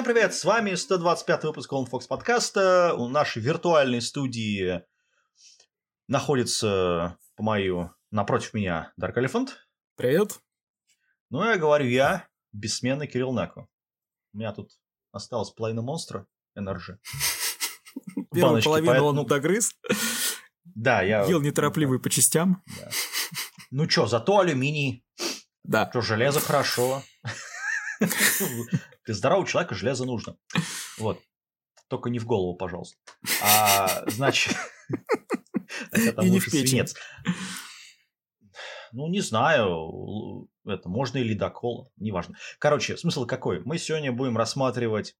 Всем привет, с вами 125 выпуск Home Fox подкаста. У нашей виртуальной студии находится, по мою, напротив меня Дарк Элефант. Привет. Ну, я говорю я, бессменный Кирилл Наку. У меня тут осталась половина монстра, энерджи. Первую половину он догрыз. Да, я... Ел неторопливый по частям. Да. Ну чё, зато алюминий. Да. Что, железо хорошо. Ты здоровый человек, и железо нужно. Вот. Только не в голову, пожалуйста. А, значит... И не в печень. Ну, не знаю, это можно и ледокол, неважно. Короче, смысл какой? Мы сегодня будем рассматривать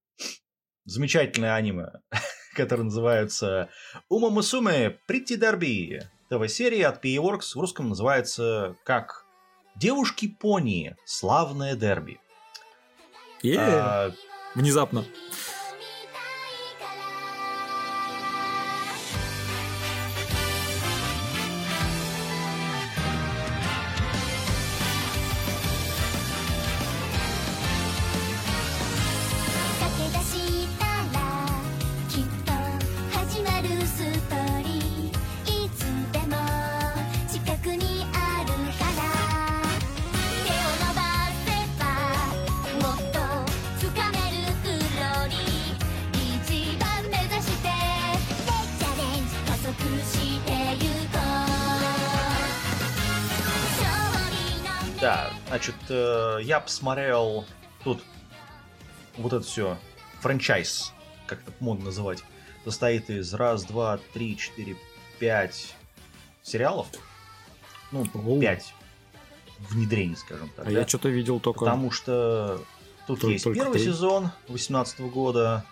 замечательное аниме, которое называется Ума Мусуме Притти Дарби. ТВ-серия от PA Works в русском называется как Девушки-пони. Славное дерби. А... Внезапно. Значит, э, я посмотрел тут вот это все франчайз, как это модно называть, состоит из раз, два, три, четыре, пять сериалов. Ну, пять внедрений, скажем так. А да? я что-то видел только... Потому что тут только, есть только первый три. сезон 18 года.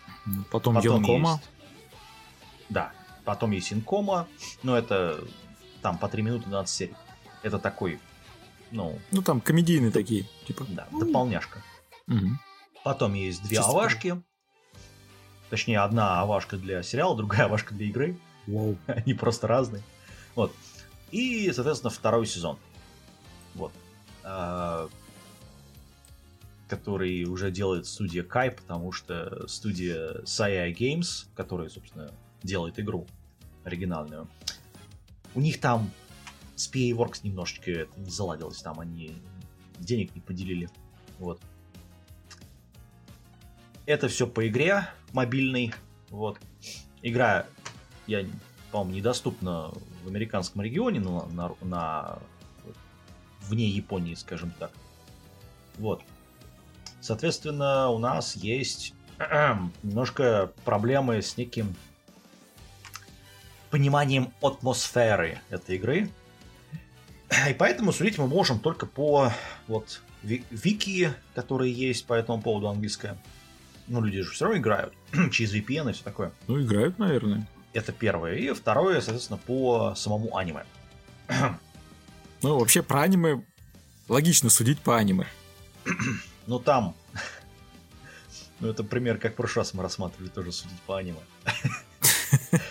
Потом, потом Инкома. Есть... Да, потом есть Инкома, но это там по 3 минуты 12 серий. Это такой ну, ну там комедийные такие, типа. Да, дополняшка. Угу. Потом есть две Чисто авашки. Точнее, одна авашка для сериала, другая авашка для игры. Вау. Они просто разные. Вот. И, соответственно, второй сезон. Вот. А, который уже делает студия Kai, потому что студия Saya Games, которая, собственно, делает игру оригинальную, у них там с PA Works немножечко это не заладилось, там они денег не поделили. Вот. Это все по игре мобильной. Вот. Игра, я, по-моему, недоступна в американском регионе, на, на, на вне Японии, скажем так. Вот. Соответственно, у нас есть немножко проблемы с неким пониманием атмосферы этой игры. И поэтому судить мы можем только по вот вики, которые есть по этому поводу английское. Ну, люди же все равно играют через VPN и все такое. Ну, играют, наверное. Это первое. И второе, соответственно, по самому аниме. Ну, вообще про аниме логично судить по аниме. ну, там... ну, это пример, как в прошлый раз мы рассматривали тоже судить по аниме.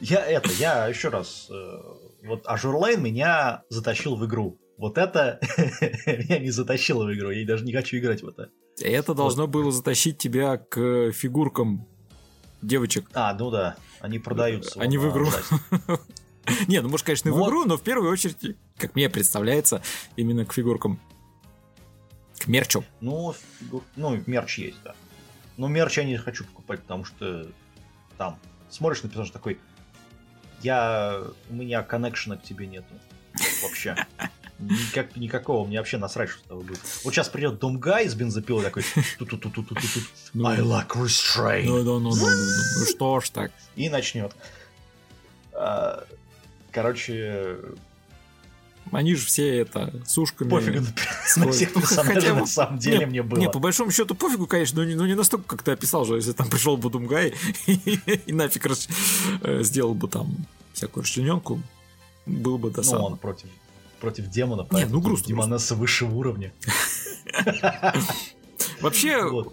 я это, я еще раз э, вот Azur Lane меня затащил в игру. Вот это меня не затащило в игру, я даже не хочу играть в это. Это должно вот. было затащить тебя к фигуркам девочек. А, ну да, они продаются. Они в игру. Не, ну может, конечно, и в игру, но в первую очередь, как мне представляется, именно к фигуркам. К мерчу. Ну, ну мерч есть, да. Но мерч я не хочу покупать, потому что там смотришь на персонажа такой, я... У меня коннекшена к тебе нету. Вообще. Никак, никакого, мне вообще насрать, что с тобой будет. Вот сейчас придет Думгай с бензопилой такой I like restraint. Ну, ну, ну, ну, ну, что ж так. И начнет. А, короче, они же все это с ушками. Пофигу на всех персонажей на самом деле мне было. Не, по большому счету пофигу, конечно, но не, настолько, как ты описал же, если там пришел бы Думгай и, нафиг э, сделал бы там всякую расчлененку, было бы до Ну, он против, против демона, Не, ну грустно. Демонесса высшего уровня. Вообще,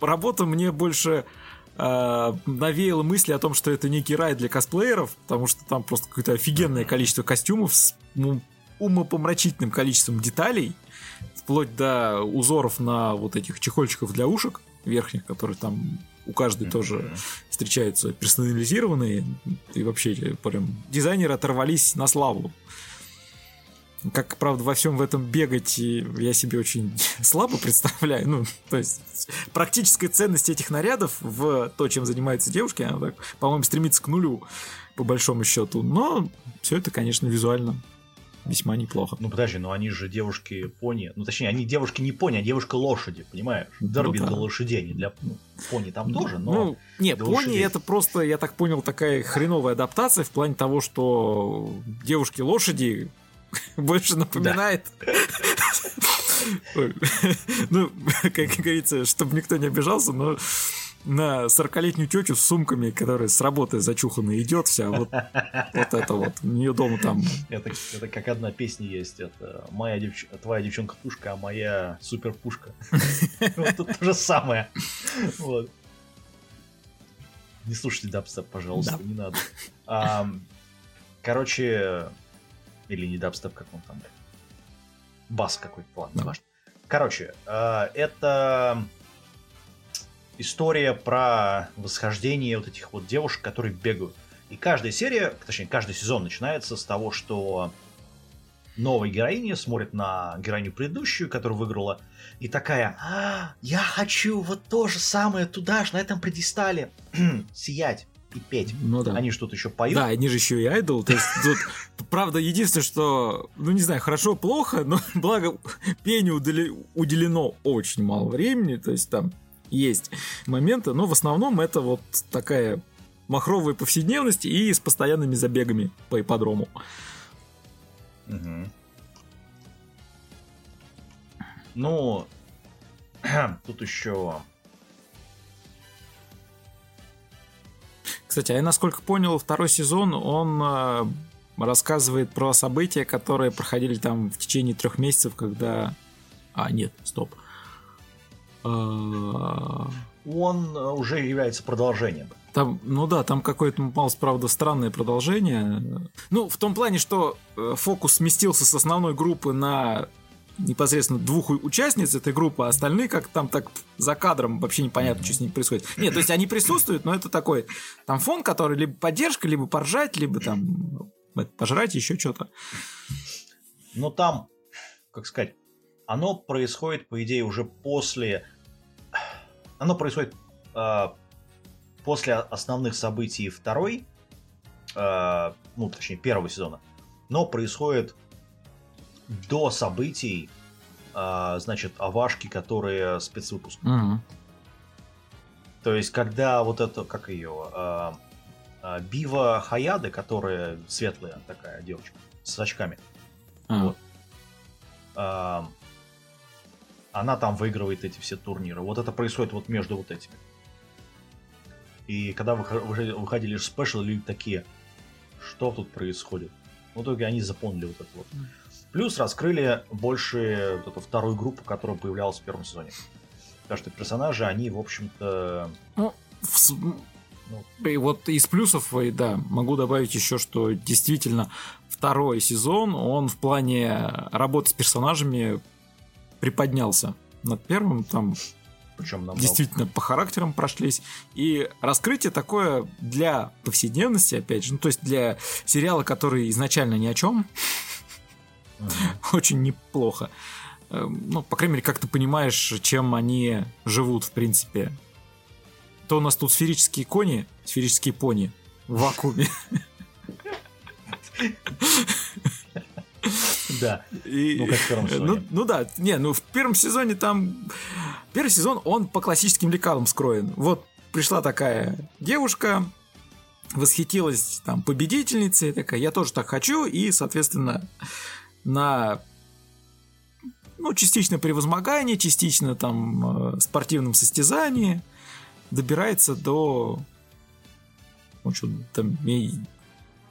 работа мне больше э, навеяла мысли о том, что это некий рай для косплееров, потому что там просто какое-то офигенное количество костюмов с ну, умопомрачительным количеством деталей, вплоть до узоров на вот этих чехольчиков для ушек верхних, которые там у каждой тоже встречаются персонализированные, и вообще прям дизайнеры оторвались на славу. Как, правда, во всем в этом бегать я себе очень слабо представляю. Ну, то есть, практическая ценность этих нарядов в то, чем занимаются девушки, она, так, по-моему, стремится к нулю, по большому счету. Но все это, конечно, визуально весьма неплохо. Ну подожди, но они же девушки-пони. Ну точнее, они девушки не пони, а девушка-лошади, понимаешь? Ну Дерби ну, да. для лошадей, не для ну, пони там ну, тоже, но... Ну, не, пони лошадей. это просто, я так понял, такая хреновая адаптация в плане того, что девушки-лошади больше напоминает... Ну, как говорится, чтобы никто не обижался, но на 40-летнюю тетю с сумками, которая с работы зачуханная идет вся, вот, вот это вот. У нее дома там... Это, это как одна песня есть, это моя девч... твоя девчонка пушка, а моя супер пушка. Вот тут то же самое. Вот. Не слушайте дабстеп, пожалуйста, не надо. Короче, или не дабстеп, как он там, бас какой-то, ладно, важно. Короче, а, это история про восхождение вот этих вот девушек, которые бегают. И каждая серия, точнее, каждый сезон начинается с того, что новая героиня смотрит на героиню предыдущую, которая выиграла, и такая, а, я хочу вот то же самое туда же, на этом предистале сиять и петь. Ну да. Они что-то еще поют. Да, они же еще и айдол. То есть тут, правда, единственное, что, ну не знаю, хорошо, плохо, но благо пению уделено очень мало времени. То есть там есть моменты, но в основном это вот такая махровая повседневность и с постоянными забегами по ипподрому. Угу. Ну, тут еще... Кстати, а я насколько понял, второй сезон, он э, рассказывает про события, которые проходили там в течение трех месяцев, когда... А, нет, стоп. Э, а, он э, уже является продолжением. Там, ну да, там какое-то, малость, правда, странное продолжение. Ну, в том плане, что э, фокус сместился с основной группы на непосредственно двух участниц этой группы, а остальные как там так за кадром вообще непонятно, что с ними происходит. Нет, то есть они присутствуют, но это такой там фон, который либо поддержка, либо поржать, либо там пожрать, еще что-то. Но там, как сказать, оно происходит, по идее, уже после оно происходит э, после основных событий второй, э, ну, точнее, первого сезона, но происходит до событий, э, значит, Авашки, которые спецвыпуск. Mm-hmm. То есть, когда вот это, как ее, э, э, Бива Хаяды, которая светлая такая девочка, с очками, mm-hmm. вот, она там выигрывает эти все турниры. Вот это происходит вот между вот этими. И когда выходили в спешл, люди такие, что тут происходит? В итоге они запомнили вот это вот. Плюс раскрыли больше вот эту вторую группу, которая появлялась в первом сезоне. Потому что персонажи, они, в общем-то... Ну, в... ну, и вот из плюсов, да, могу добавить еще, что действительно второй сезон, он в плане работы с персонажами приподнялся над первым, там причем нам действительно по характерам прошлись. И раскрытие такое для повседневности, опять же, ну то есть для сериала, который изначально ни о чем, uh-huh. очень неплохо. Эм, ну, по крайней мере, как ты понимаешь, чем они живут, в принципе. То у нас тут сферические кони, сферические пони в вакууме. Да. И, ну, как в первом сезоне. Ну, ну да, не, ну в первом сезоне там... Первый сезон, он по классическим лекалам скроен. Вот пришла такая девушка, восхитилась там победительницей, такая, я тоже так хочу, и, соответственно, на ну, частично превозмогание, частично там э, спортивном состязании добирается до ну, что, там,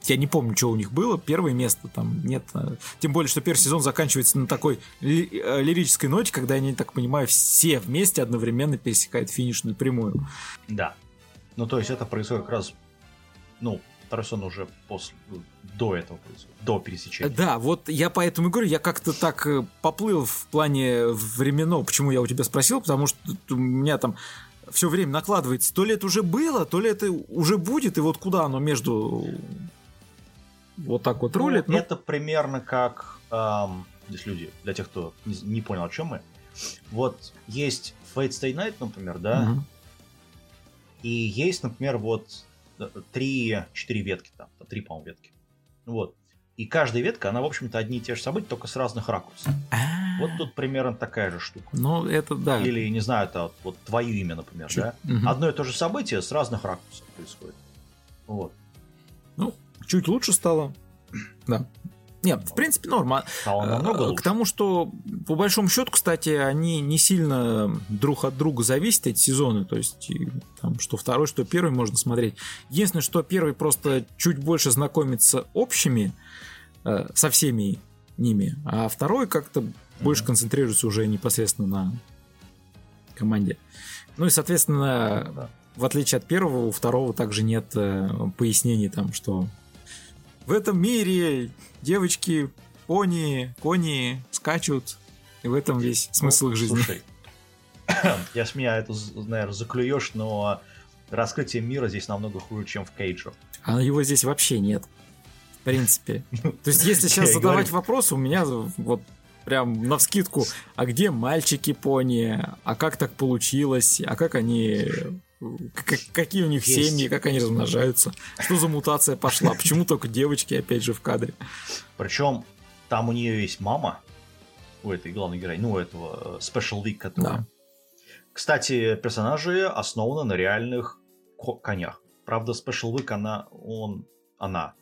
я не помню, что у них было. Первое место там нет. А, тем более, что первый сезон заканчивается на такой ли, э, лирической ноте, когда они, так понимаю, все вместе одновременно пересекают финишную прямую. Да. Ну, то есть это происходит как раз, ну, второй сезон уже после, до этого происходит, до пересечения. Да, вот я поэтому и говорю, я как-то так э, поплыл в плане временно, почему я у тебя спросил, потому что у меня там все время накладывается, то ли это уже было, то ли это уже будет, и вот куда оно между вот так вот рулит. Ну, ну... Это примерно как эм, здесь люди, для тех, кто не, не понял, о чем мы. Вот есть Fate Stay Night, например, да, угу. и есть, например, вот три-четыре ветки там, три, по-моему, ветки. Вот. И каждая ветка, она, в общем-то, одни и те же события, только с разных ракурсов. А. Вот тут примерно такая же штука. Ну, это да. Или, не знаю, это вот твое имя, например, чуть, да? Угу. Одно и то же событие с разных ракурсов происходит. Вот. Ну, чуть лучше стало. Да. Нет, в принципе, норма. Намного лучше. К тому, что, по большому счету, кстати, они не сильно друг от друга зависят, эти сезоны. То есть, там, что второй, что первый можно смотреть. Единственное, что первый просто чуть больше знакомится общими э, со всеми ними, а второй как-то mm-hmm. больше концентрируется уже непосредственно на команде. Ну и, соответственно, да. в отличие от первого, у второго также нет э, пояснений там, что в этом мире девочки, пони, кони скачут, и в этом весь смысл ну, их жизни. Слушай, я с меня это, наверное, заклюешь, но раскрытие мира здесь намного хуже, чем в Кейджо. А его здесь вообще нет. В принципе. То есть, если сейчас задавать вопрос, у меня вот прям на вскидку, а где мальчики пони, а как так получилось, а как они какие у них Есть. семьи, как они размножаются, что за мутация пошла, почему только девочки опять же в кадре. Причем там у нее есть мама, у этой главной героини, ну, у этого э, Special Week, который... Да. Кстати, персонажи основаны на реальных конях. Правда, Special Week, она, он, она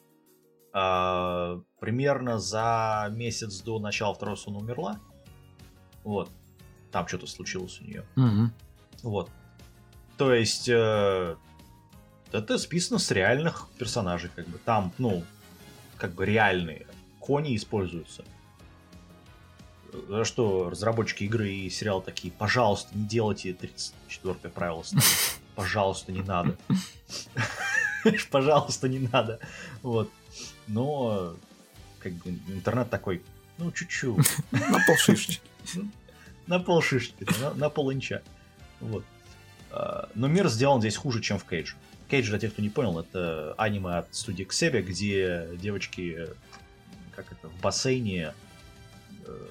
а, примерно за месяц до начала второго сезона умерла. Вот. Там что-то случилось у нее. Угу. Вот. То есть э, это списано с реальных персонажей, как бы. Там, ну, как бы реальные кони используются. За что разработчики игры и сериала такие, пожалуйста, не делайте 34 правило. Пожалуйста, не надо. Пожалуйста, не надо. Вот. Но как бы интернет такой, ну, чуть-чуть. На полшишечки. На полшишечки, на пол инча. Вот. А, но мир сделан здесь хуже, чем в Кейдж. Кейдж, для тех, кто не понял, это аниме от студии Ксебе, где девочки как это, в бассейне э,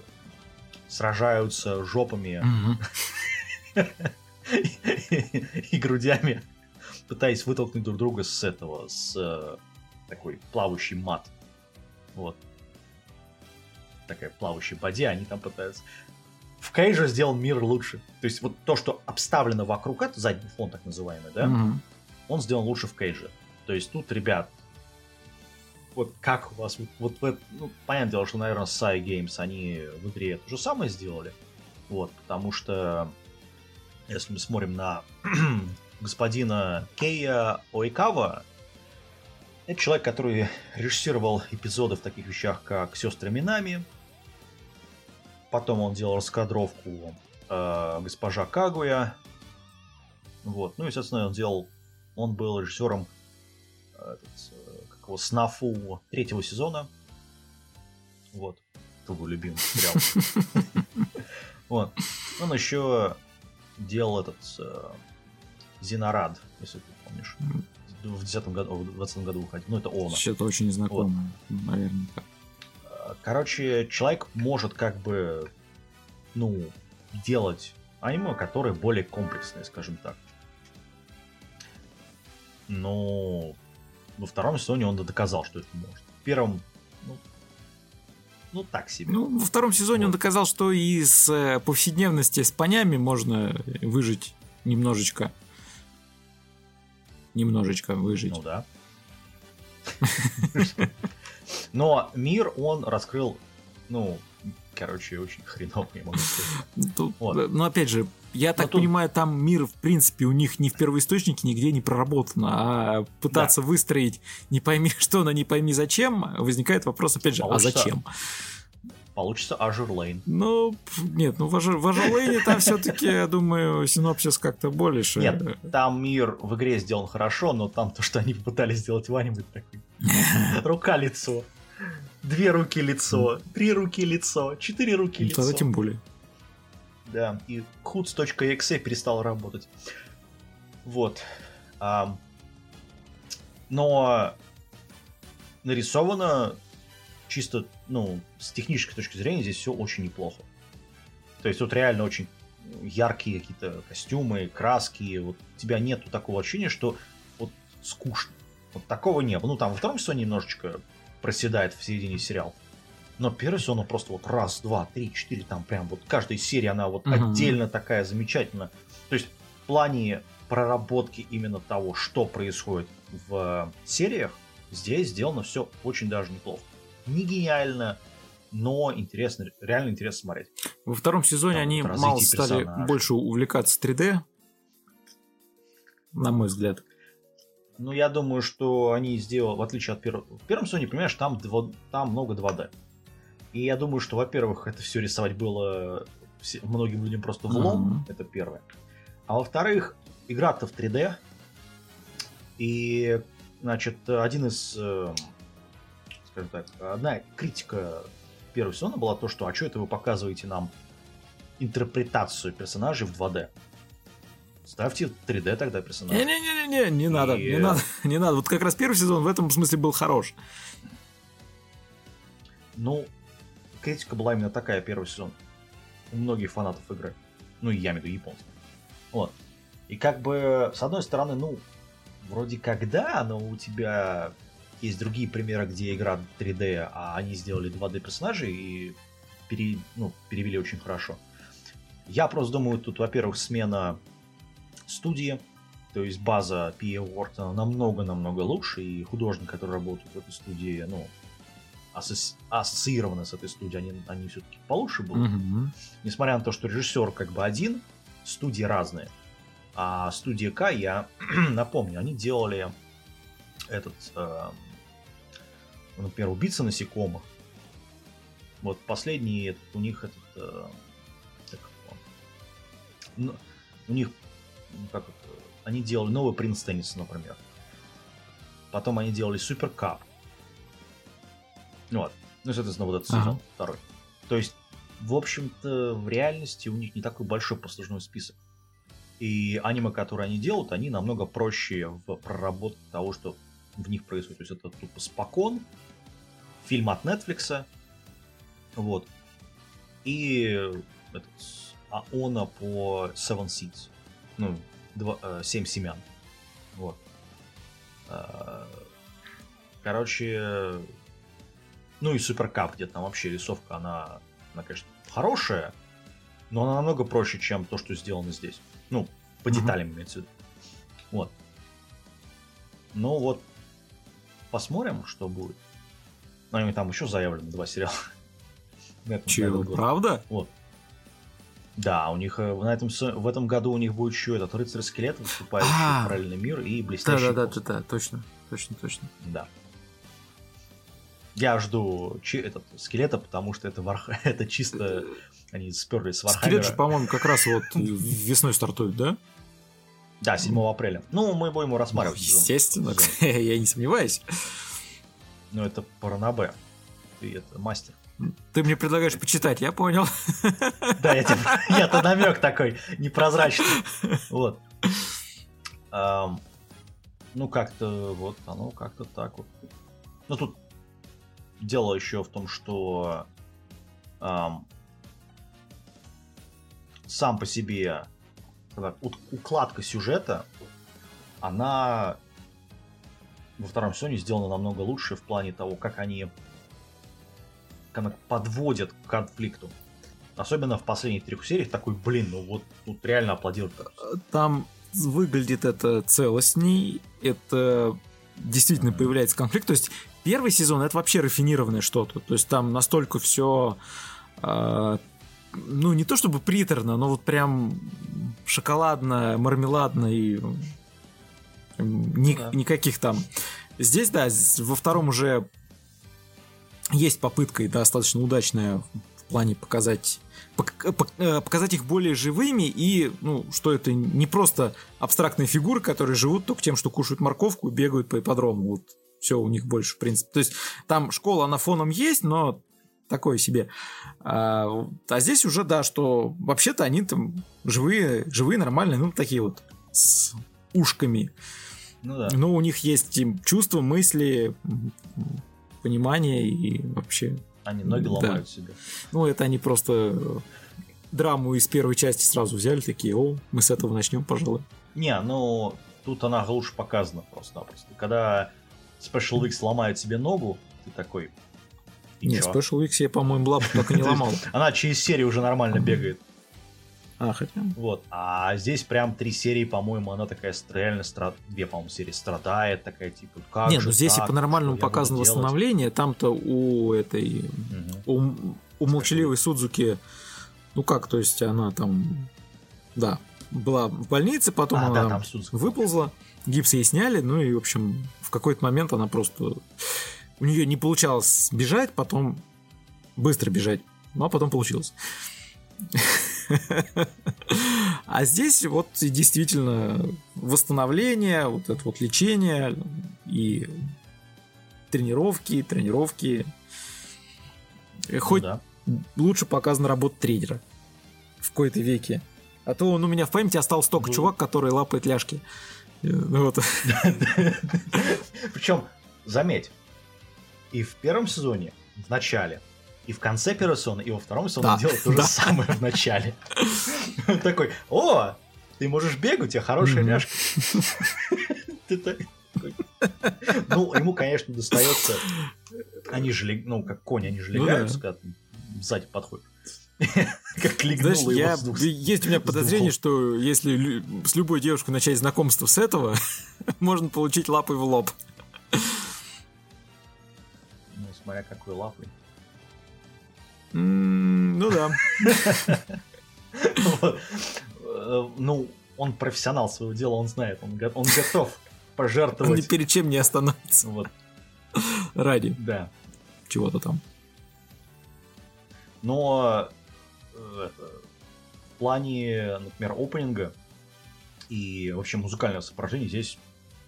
сражаются жопами и грудями, пытаясь вытолкнуть друг друга с этого, с э, такой плавающий мат. Вот. Такая плавающая боде, они там пытаются. В Кейже сделан мир лучше. То есть вот то, что обставлено вокруг, это задний фон так называемый, да, mm-hmm. он сделан лучше в Кейже. То есть тут, ребят, вот как у вас, вот, вот ну, понятное дело, что, наверное, Sai Games, они в игре это же самое сделали, вот, потому что если мы смотрим на господина Кея Оикава, это человек, который режиссировал эпизоды в таких вещах, как «Сестры Минами», Потом он делал раскадровку э, госпожа Кагуя. Вот. Ну, естественно, он делал. Он был режиссером э, как его, Снафу третьего сезона. Вот. Твой любимый сериал. Вот. Он еще делал этот э, Зинорад, если ты помнишь. В 10 году, в 20 году выходил. Ну, это он. Что-то очень знакомое, наверное. Короче, человек может как бы, ну, делать аниме, которое более комплексное, скажем так. Но во втором сезоне он доказал, что это может. В первом, ну, ну так себе. Ну, во втором сезоне вот. он доказал, что из э, повседневности с понями можно выжить немножечко. Немножечко выжить. Ну да. Но мир он раскрыл, ну, короче, очень хреново, я могу сказать. Тут, вот. Но опять же, я так тут... понимаю, там мир, в принципе, у них ни в первоисточнике нигде не проработан, а пытаться да. выстроить не пойми что, но не пойми зачем, возникает вопрос, опять же, Потому а зачем? Получится Azure Lane. Ну, нет, ну в Azure, в Azure Lane там все-таки, я думаю, синопсис как-то больше. Нет, там мир в игре сделан хорошо, но там то, что они пытались сделать в аниме, такой рука-лицо. Две руки лицо, три руки лицо, четыре руки лицо. Тогда тем более. Да, и hoods.exe перестал работать. Вот. Но нарисовано чисто, ну, с технической точки зрения здесь все очень неплохо. То есть тут реально очень яркие какие-то костюмы, краски. Вот у тебя нету такого ощущения, что вот скучно. Вот такого не было. Ну, там во втором сезоне немножечко проседает в середине сериал. Но первый сезон, он просто вот раз, два, три, четыре, там прям вот каждая серия, она вот угу. отдельно такая замечательная. То есть в плане проработки именно того, что происходит в сериях, здесь сделано все очень даже неплохо. Не гениально, но интересно, реально интересно смотреть. Во втором сезоне Там они мало стали больше увлекаться 3D, на мой взгляд. Ну, я думаю, что они сделали, в отличие от первого... В первом сезоне, понимаешь, там, 2, там много 2D. И я думаю, что, во-первых, это все рисовать было многим людям просто влом, mm-hmm. это первое. А во-вторых, игра-то в 3D, и, значит, один из, э, скажем так, одна критика первого сезона была то, что а что это вы показываете нам интерпретацию персонажей в 2D? Ставьте 3D тогда персонажа. Не-не-не, не надо, и... не надо, не надо. Вот как раз первый сезон в этом смысле был хорош. Ну, критика была именно такая первый сезон. У многих фанатов игры. Ну, и я имею в виду японцев. Вот. И как бы, с одной стороны, ну, вроде как да, но у тебя есть другие примеры, где игра 3D, а они сделали 2D персонажей и пере, ну, перевели очень хорошо. Я просто думаю, тут, во-первых, смена студии, то есть база P.A. Уортона намного-намного лучше, и художники, которые работают в этой студии, ну, асоци... ассоциированы с этой студией, они, они все-таки получше будут. Mm-hmm. Несмотря на то, что режиссер как бы один, студии разные. А студия К, я напомню, они делали этот, э, например, убийца насекомых. Вот последний этот, у них этот, э, так, ну, у них как это, они делали новый принц тенниса, например. Потом они делали супер кап. Вот. Ну, соответственно, вот этот ага. сезон второй. То есть, в общем-то, в реальности у них не такой большой послужной список. И аниме, которые они делают, они намного проще в проработке того, что в них происходит. То есть это тупо спокон, фильм от Netflix, вот, и этот, Аона по Seven Seeds, ну, два, э, семь семян, вот. Э, короче, ну и Суперкап, где там вообще рисовка, она, она, конечно, хорошая, но она намного проще, чем то, что сделано здесь. Ну, по деталям имеется в виду. Вот. Ну вот, посмотрим, что будет. Ну, и там еще заявлено два сериала. Чего, правда? Вот. Да, у них э, на этом, в этом году у них будет еще этот рыцарь скелет, выступающий А-а-а. в параллельный мир и блестящий. Да, да, да, да, точно, точно, точно. Да. Я жду этот скелета, потому что это, варх... это чисто они сперли с Вархаммера. Скелет же, по-моему, как раз вот весной стартует, да? Да, 7 апреля. Ну, мы будем его рассматривать. Ну, естественно, я не сомневаюсь. Ну, это Паранабе. Ты это мастер. Ты мне предлагаешь почитать, я понял. Да, я тебе, я-то намек такой непрозрачный. Вот. ну, как-то вот, оно как-то так вот. Ну, тут дело еще в том, что сам по себе укладка сюжета, она во втором сезоне сделана намного лучше в плане того, как они как подводят к конфликту. Особенно в последних трех сериях такой, блин, ну вот тут реально аплодируют. Там выглядит это целостней, это действительно mm-hmm. появляется конфликт. То есть первый сезон это вообще рафинированное что-то. То есть там настолько все э, ну, не то чтобы приторно, но вот прям шоколадно, мармеладно и ни, да. никаких там. Здесь, да, во втором уже есть попытка и достаточно удачная в плане показать э, показать их более живыми и, ну, что это не просто абстрактные фигуры, которые живут только тем, что кушают морковку и бегают по ипподрому. Вот все у них больше, в принципе. То есть там школа, она фоном есть, но такое себе. А, а здесь уже, да, что вообще-то они там живые, живые, нормальные, ну, такие вот с ушками. Ну да. Но у них есть чувства, мысли, понимание и вообще... Они ноги да. ломают себе. Ну, это они просто драму из первой части сразу взяли, такие, о, мы с этого начнем, пожалуй. Не, ну, тут она лучше показана просто-напросто. Когда Special X ломает себе ногу, ты такой, нет, Special X я, по-моему, лапу так и не ломал. Она через серию уже нормально бегает. А, хотя. Вот. А здесь прям три серии, по-моему, она такая реально страд... две, по-моему, серии страдает, такая типа. Как Нет, ну здесь и по-нормальному показано восстановление. Там-то у этой. Угу. У, у молчаливой Судзуки. Ну как, то есть она там. Да, была в больнице, потом а, она да, выползла, гипс ей сняли, ну и, в общем, в какой-то момент она просто у нее не получалось бежать, потом быстро бежать, ну а потом получилось. А здесь вот действительно восстановление, вот это вот лечение и тренировки, тренировки. Хоть ну, да. лучше показана работа тренера в какой-то веке. А то он у меня в памяти остался только ну. чувак, который лапает ляжки. Э, вот. Причем, заметь, и в первом сезоне, в начале, и в конце первого сезона, и во втором сезоне да, делает то же самое в начале. Он такой, о, ты можешь бегать, у тебя хорошая ляжка. Ну, ему, конечно, достается. Они же, ну, как кони, они же ну легаются, когда сзади подходят. Как легнуло я, Есть у меня подозрение, что если с любой девушкой начать знакомство с этого, можно получить лапой в лоб смотря какой лапой. Ну да. Ну, он профессионал своего дела, он знает, он готов пожертвовать. Ни перед чем не остановится. Вот. Ради. Да. Чего-то там. Но э, в плане, например, опенинга и вообще музыкального сопровождения здесь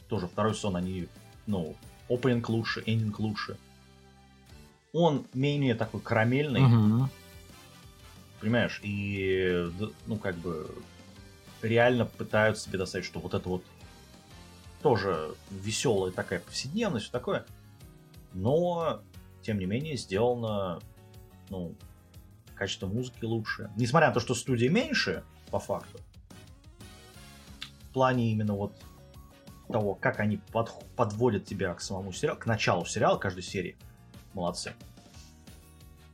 тоже второй сон, они, ну, опенинг лучше, эндинг лучше он менее такой карамельный. Угу. Понимаешь? И, ну, как бы, реально пытаются себе достать, что вот это вот тоже веселая такая повседневность, все такое. Но, тем не менее, сделано, ну, качество музыки лучше. Несмотря на то, что студия меньше, по факту, в плане именно вот того, как они под, подводят тебя к самому сериалу, к началу сериала каждой серии, молодцы.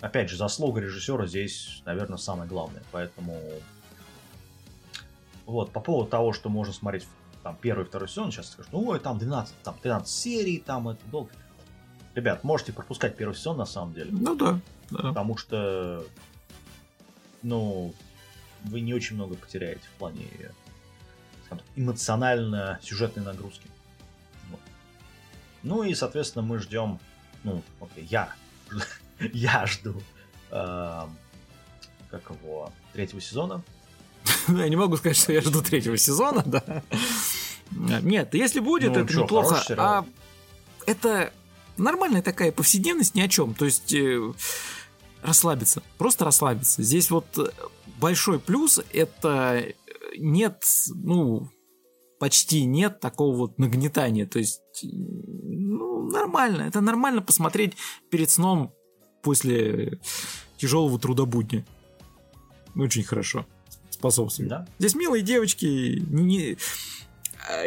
Опять же, заслуга режиссера здесь, наверное, самое главное. Поэтому вот, по поводу того, что можно смотреть там первый, второй сезон, сейчас скажу, ну, ой, там 12, там 13 серий, там это долго. Ребят, можете пропускать первый сезон на самом деле. Ну да. да. Потому что, ну, вы не очень много потеряете в плане эмоционально-сюжетной нагрузки. Вот. Ну и, соответственно, мы ждем ну, окей, я, я жду, э, как его, третьего сезона. Ну, я не могу сказать, что я жду третьего сезона, да. Нет, если будет, ну, это неплохо. А это нормальная такая повседневность ни о чем. То есть э, расслабиться, просто расслабиться. Здесь вот большой плюс это нет, ну, почти нет такого вот нагнетания. То есть, нормально. Это нормально посмотреть перед сном после тяжелого труда будня. Очень хорошо. Способствует. Да. Здесь милые девочки не,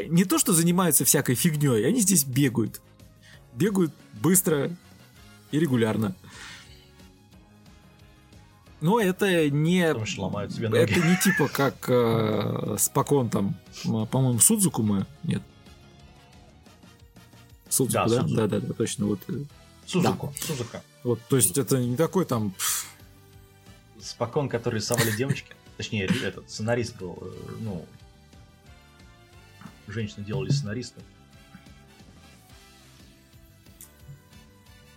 не, а, то, что занимаются всякой фигней, они здесь бегают. Бегают быстро и регулярно. Но это не... Это не типа как э, Спокон там, по-моему, Судзуку мы... Нет. Судзуку, да? Да, да, да, да, точно. Вот. Э, Сузуку. Да. Сузука. Вот, то есть это не такой там... Спокон, который рисовали девочки. Точнее, этот сценарист был, э, ну... Женщины делали сценариста.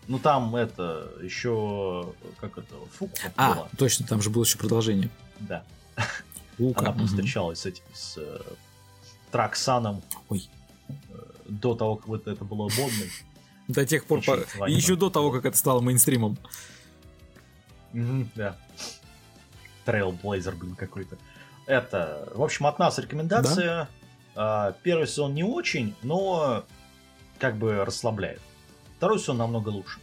Ну там это еще как это Фук. А, была. точно, там же было еще продолжение. Да. Лука. Она встречалась с этим с э, Траксаном. Ой. До того, как вот это было модно. До тех пор, по... еще до того, как это стало мейнстримом. Да. Trailblazer был какой-то. Это, в общем, от нас рекомендация. Да? Первый сезон не очень, но как бы расслабляет. Второй сезон намного лучше.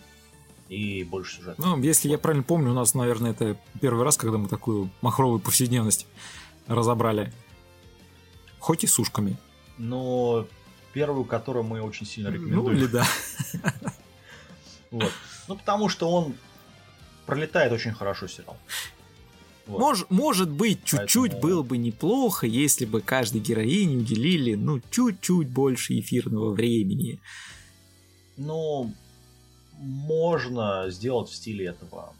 И больше сюжета. Ну, если я правильно помню, у нас, наверное, это первый раз, когда мы такую махровую повседневность разобрали. Хоть и с ушками. Но первую, которую мы очень сильно рекомендуем. Ну или да. Вот. Ну, потому что он пролетает очень хорошо сериал. Вот. Мож, может быть, чуть-чуть Поэтому... было бы неплохо, если бы каждой героине уделили, ну, чуть-чуть больше эфирного времени. Ну, можно сделать в стиле этого,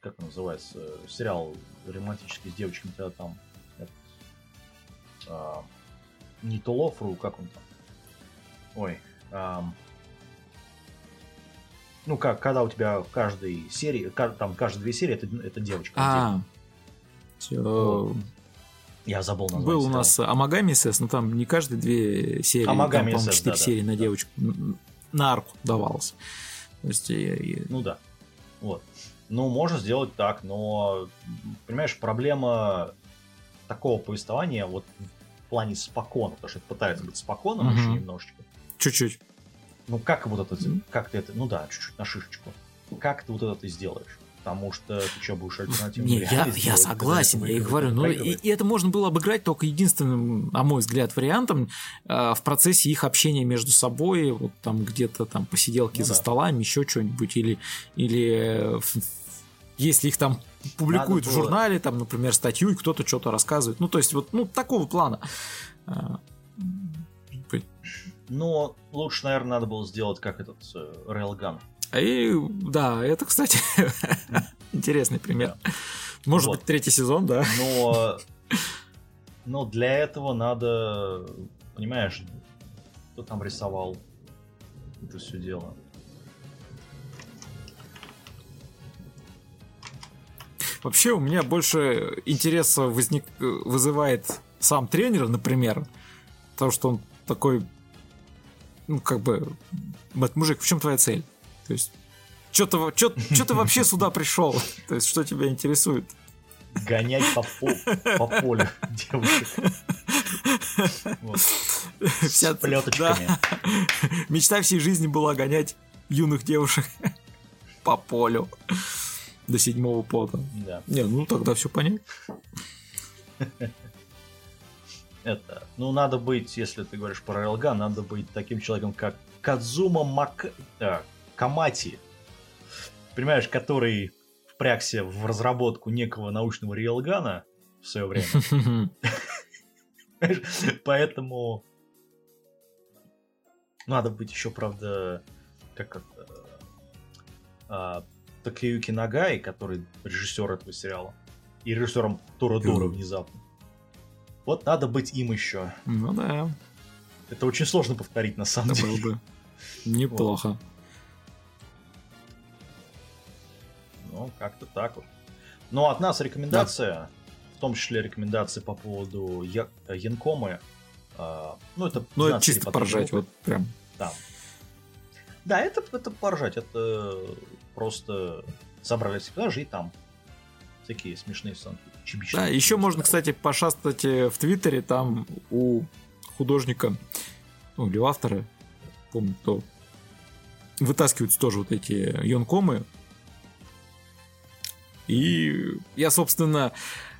как он называется, сериал романтический с девочками, когда там этот, а, не Толофру, как он там? Ой, а, ну как, когда у тебя в каждой серии, там каждые две серии это, это девочка. А, все. Я забыл название. Был у нас Амагами СС, но там не каждые две серии, Амагами там, по-моему, да, серии да, на да. девочку, на арку давалось. То есть, и... Ну да. Вот. Ну, можно сделать так, но, понимаешь, проблема такого повествования вот в плане спокона, потому что это пытается быть споконом угу. еще немножечко. Чуть-чуть. Ну, как вот это, как ты это, ну да, чуть-чуть на шишечку. Как ты вот это ты сделаешь? Потому что ты что, будешь альтернативную Не, я, я согласен, я и говорю, ну и, и это можно было обыграть только единственным, на мой взгляд, вариантом э, в процессе их общения между собой, вот там где-то там посиделки ну, за да. столами, еще что-нибудь, или, или э, если их там публикуют Надо в журнале, там, например, статью, и кто-то что-то рассказывает. Ну, то есть, вот, ну, такого плана. А, Но лучше, наверное, надо было сделать как этот. Э, и да, это, кстати, интересный пример. Может быть, третий сезон, да. Но, но для этого надо, понимаешь, кто там рисовал это все дело. Вообще у меня больше интереса возник, вызывает сам тренер, например, потому что он такой, ну как бы, мужик, в чем твоя цель? То есть, что ты, что, что ты вообще сюда пришел? То есть, что тебя интересует? Гонять по, по полю девушек. Вот. Вся... С плеточками. Да. Мечта всей жизни была гонять юных девушек по полю до седьмого пота. Да. Не, ну тогда все понятно. Это, ну надо быть, если ты говоришь про РЛГ, надо быть таким человеком, как Кадзума Мак... Так, Камати, понимаешь, который впрягся в разработку некого научного рейлгана в свое время. Поэтому надо быть еще, правда, как это... А, Такеюки Нагай, который режиссер этого сериала, и режиссером Торадора внезапно. Вот надо быть им еще. Ну да. Это очень сложно повторить на самом деле. Было бы неплохо. Вот. Ну, как-то так вот. Но от нас рекомендация, да. в том числе рекомендации по поводу Я... Янкомы. Э, ну, это, ну, это чисто поржать, вот прям. Да. Да, это, это поржать, это просто собрали персонажи и там всякие смешные сценки. Да, еще можно, кстати, пошастать э, в Твиттере, там у художника, ну, или автора, помню, кто вытаскиваются тоже вот эти йонкомы и я, собственно,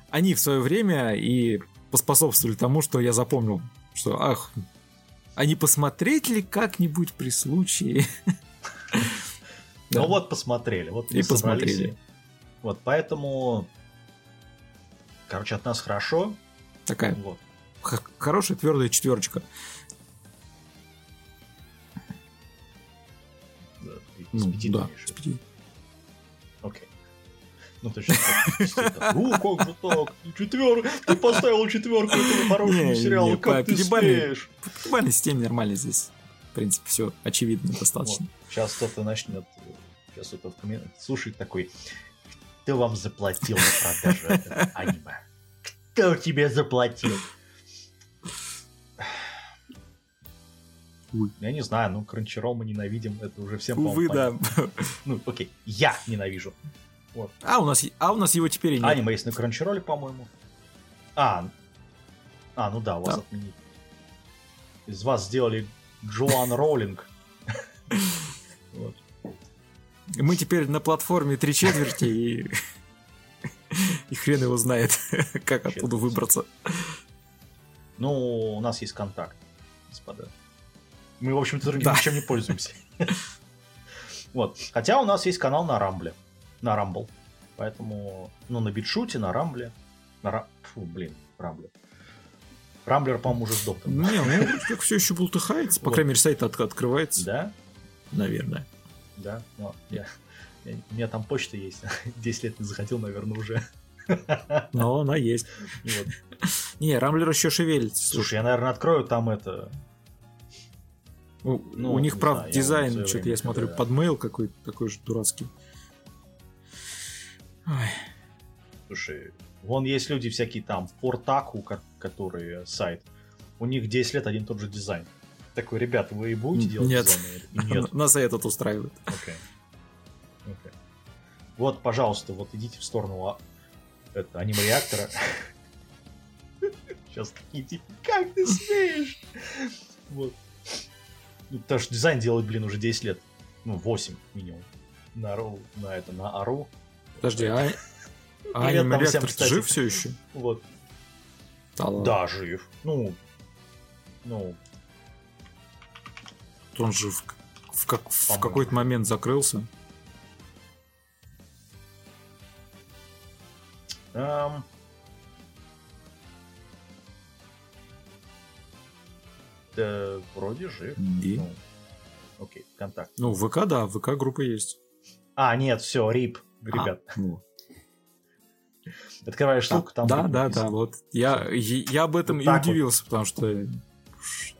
они в свое время и поспособствовали тому, что я запомнил, что, ах, а не посмотреть ли как-нибудь при случае? Ну вот посмотрели, вот и посмотрели. Вот поэтому, короче, от нас хорошо. Такая вот. хорошая твердая четверочка. Ну, да, с пяти. Ну, точно. Ну, как же так? Четверка. Ты поставил четверку этому хорошему сериалу. Как ты смеешь? По пятибалльной системе нормально здесь. В принципе, все очевидно достаточно. Сейчас кто-то начнет, сейчас кто-то в комментариях слушает такой, кто вам заплатил на продажу этого аниме? Кто тебе заплатил? Ой. Я не знаю, ну Crunchyroll мы ненавидим, это уже всем Увы, да. Ну, окей, я ненавижу. Вот. А, у нас, а у нас его теперь и нет. Аниме есть на Crunchyroll, по-моему. А, а, ну да, у вас да. отменили. Из вас сделали Джоан Роулинг. Мы теперь на платформе три четверти и... И хрен его знает, как оттуда выбраться. Ну, у нас есть контакт, господа. Мы, в общем-то, другим да. ничем не пользуемся. Вот. Хотя у нас есть канал на Рамбле. На Рамбл. Поэтому, ну, на битшуте, на Рамбле. На Ра... Фу, блин, Рамбле. Рамблер, по-моему, уже сдох. Не, ну, как все еще бултыхается. По крайней мере, сайт от открывается. Да? Наверное. Да, ну, я, я, у меня там почта есть. 10 лет не захотел, наверное, уже. Но она есть. Вот. Не, Рамблер еще шевелится. Слушай, я, наверное, открою там это ну, ну, у них, правда, дизайн, что-то я смотрю, да. под какой-то такой же дурацкий. Ой. Слушай, вон есть люди всякие там, Фортаку, которые сайт, у них 10 лет один тот же дизайн. Такой, ребят, вы будете делать Нет. дизайн? Нет. Нас этот устраивает. Okay. Okay. Вот, пожалуйста, вот идите в сторону а, это, аниме-реактора. Сейчас такие, типа, как ты смеешь? Вот. Ну, потому что дизайн делают, блин, уже 10 лет. Ну, 8 минимум. На Ару, на это, на Ару. Подожди, а... А аниме реактор жив все еще? Вот. Да, да, жив. Ну, ну. Он же в, в, как, в какой-то момент закрылся. Um, Да, вроде жив. И? Ну, окей, контакт. Ну, ВК, да, ВК группа есть. А, нет, все, рип, ребят. А, ну. Открываешь ссылку, там... Да, да, да, вот. Я, я об этом вот и удивился, вот. потому что...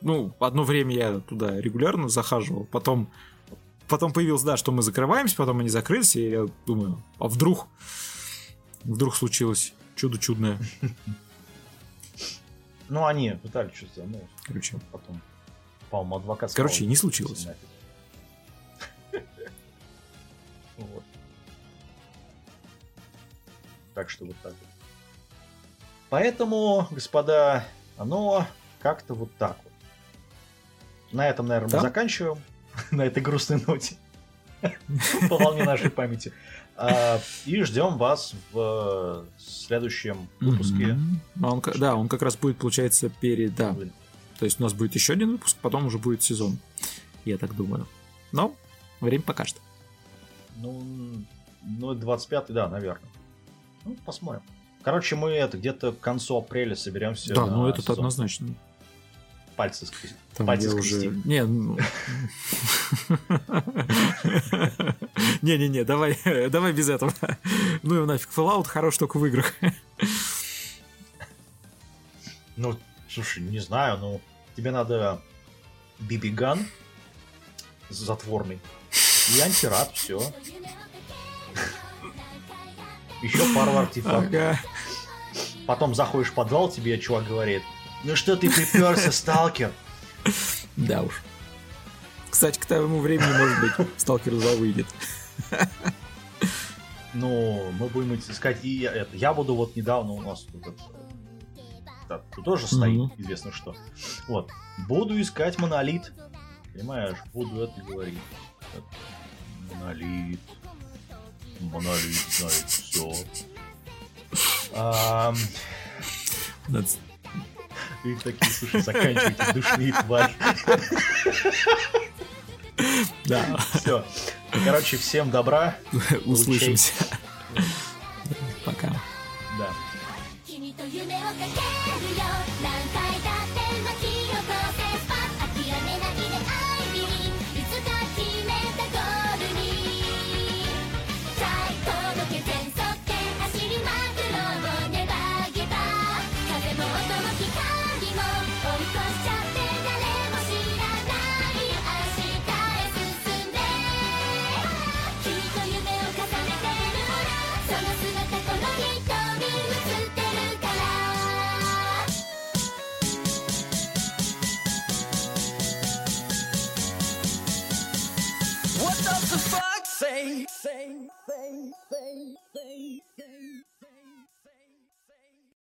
Ну, одно время я туда регулярно захаживал, потом... Потом появилось, да, что мы закрываемся, потом они закрылись, и я думаю, а вдруг... Вдруг случилось чудо чудное. Ну, они пытались что-то, ну, Короче. потом, по-моему, адвокат Короче, не случилось. Вот. Так что вот так вот. Поэтому, господа, оно как-то вот так вот. На этом, наверное, да? мы заканчиваем. На этой грустной ноте. По волне нашей памяти. А, и ждем вас в следующем выпуске. Он, да, он как раз будет, получается, перед... Да. То есть у нас будет еще один выпуск, потом уже будет сезон. Я так думаю. Но время покажет. Ну, ну 25 да, наверное. Ну, посмотрим. Короче, мы это где-то к концу апреля соберемся. Да, ну это однозначно пальцы скрестить. Там пальцы скрестить. Уже... Не, ну... Не-не-не, давай, давай без этого. Ну и нафиг, Fallout хорош только в играх. Ну, слушай, не знаю, ну, тебе надо бибиган затворный и антирад, все. Еще пару артефактов. Ага. Потом заходишь в подвал, тебе чувак говорит, ну что ты приперся, сталкер? Да уж. Кстати, к тому времени, может быть, сталкер 2 выйдет. Ну, мы будем искать и это. Я буду вот недавно у нас тут, да, тут тоже стоит, mm-hmm. известно что. Вот. Буду искать монолит. Понимаешь, буду это говорить. Монолит. Монолит знает все. А... И такие, слушай, заканчивайте душные твари. Да. Все. Короче, всем добра. Услышимся.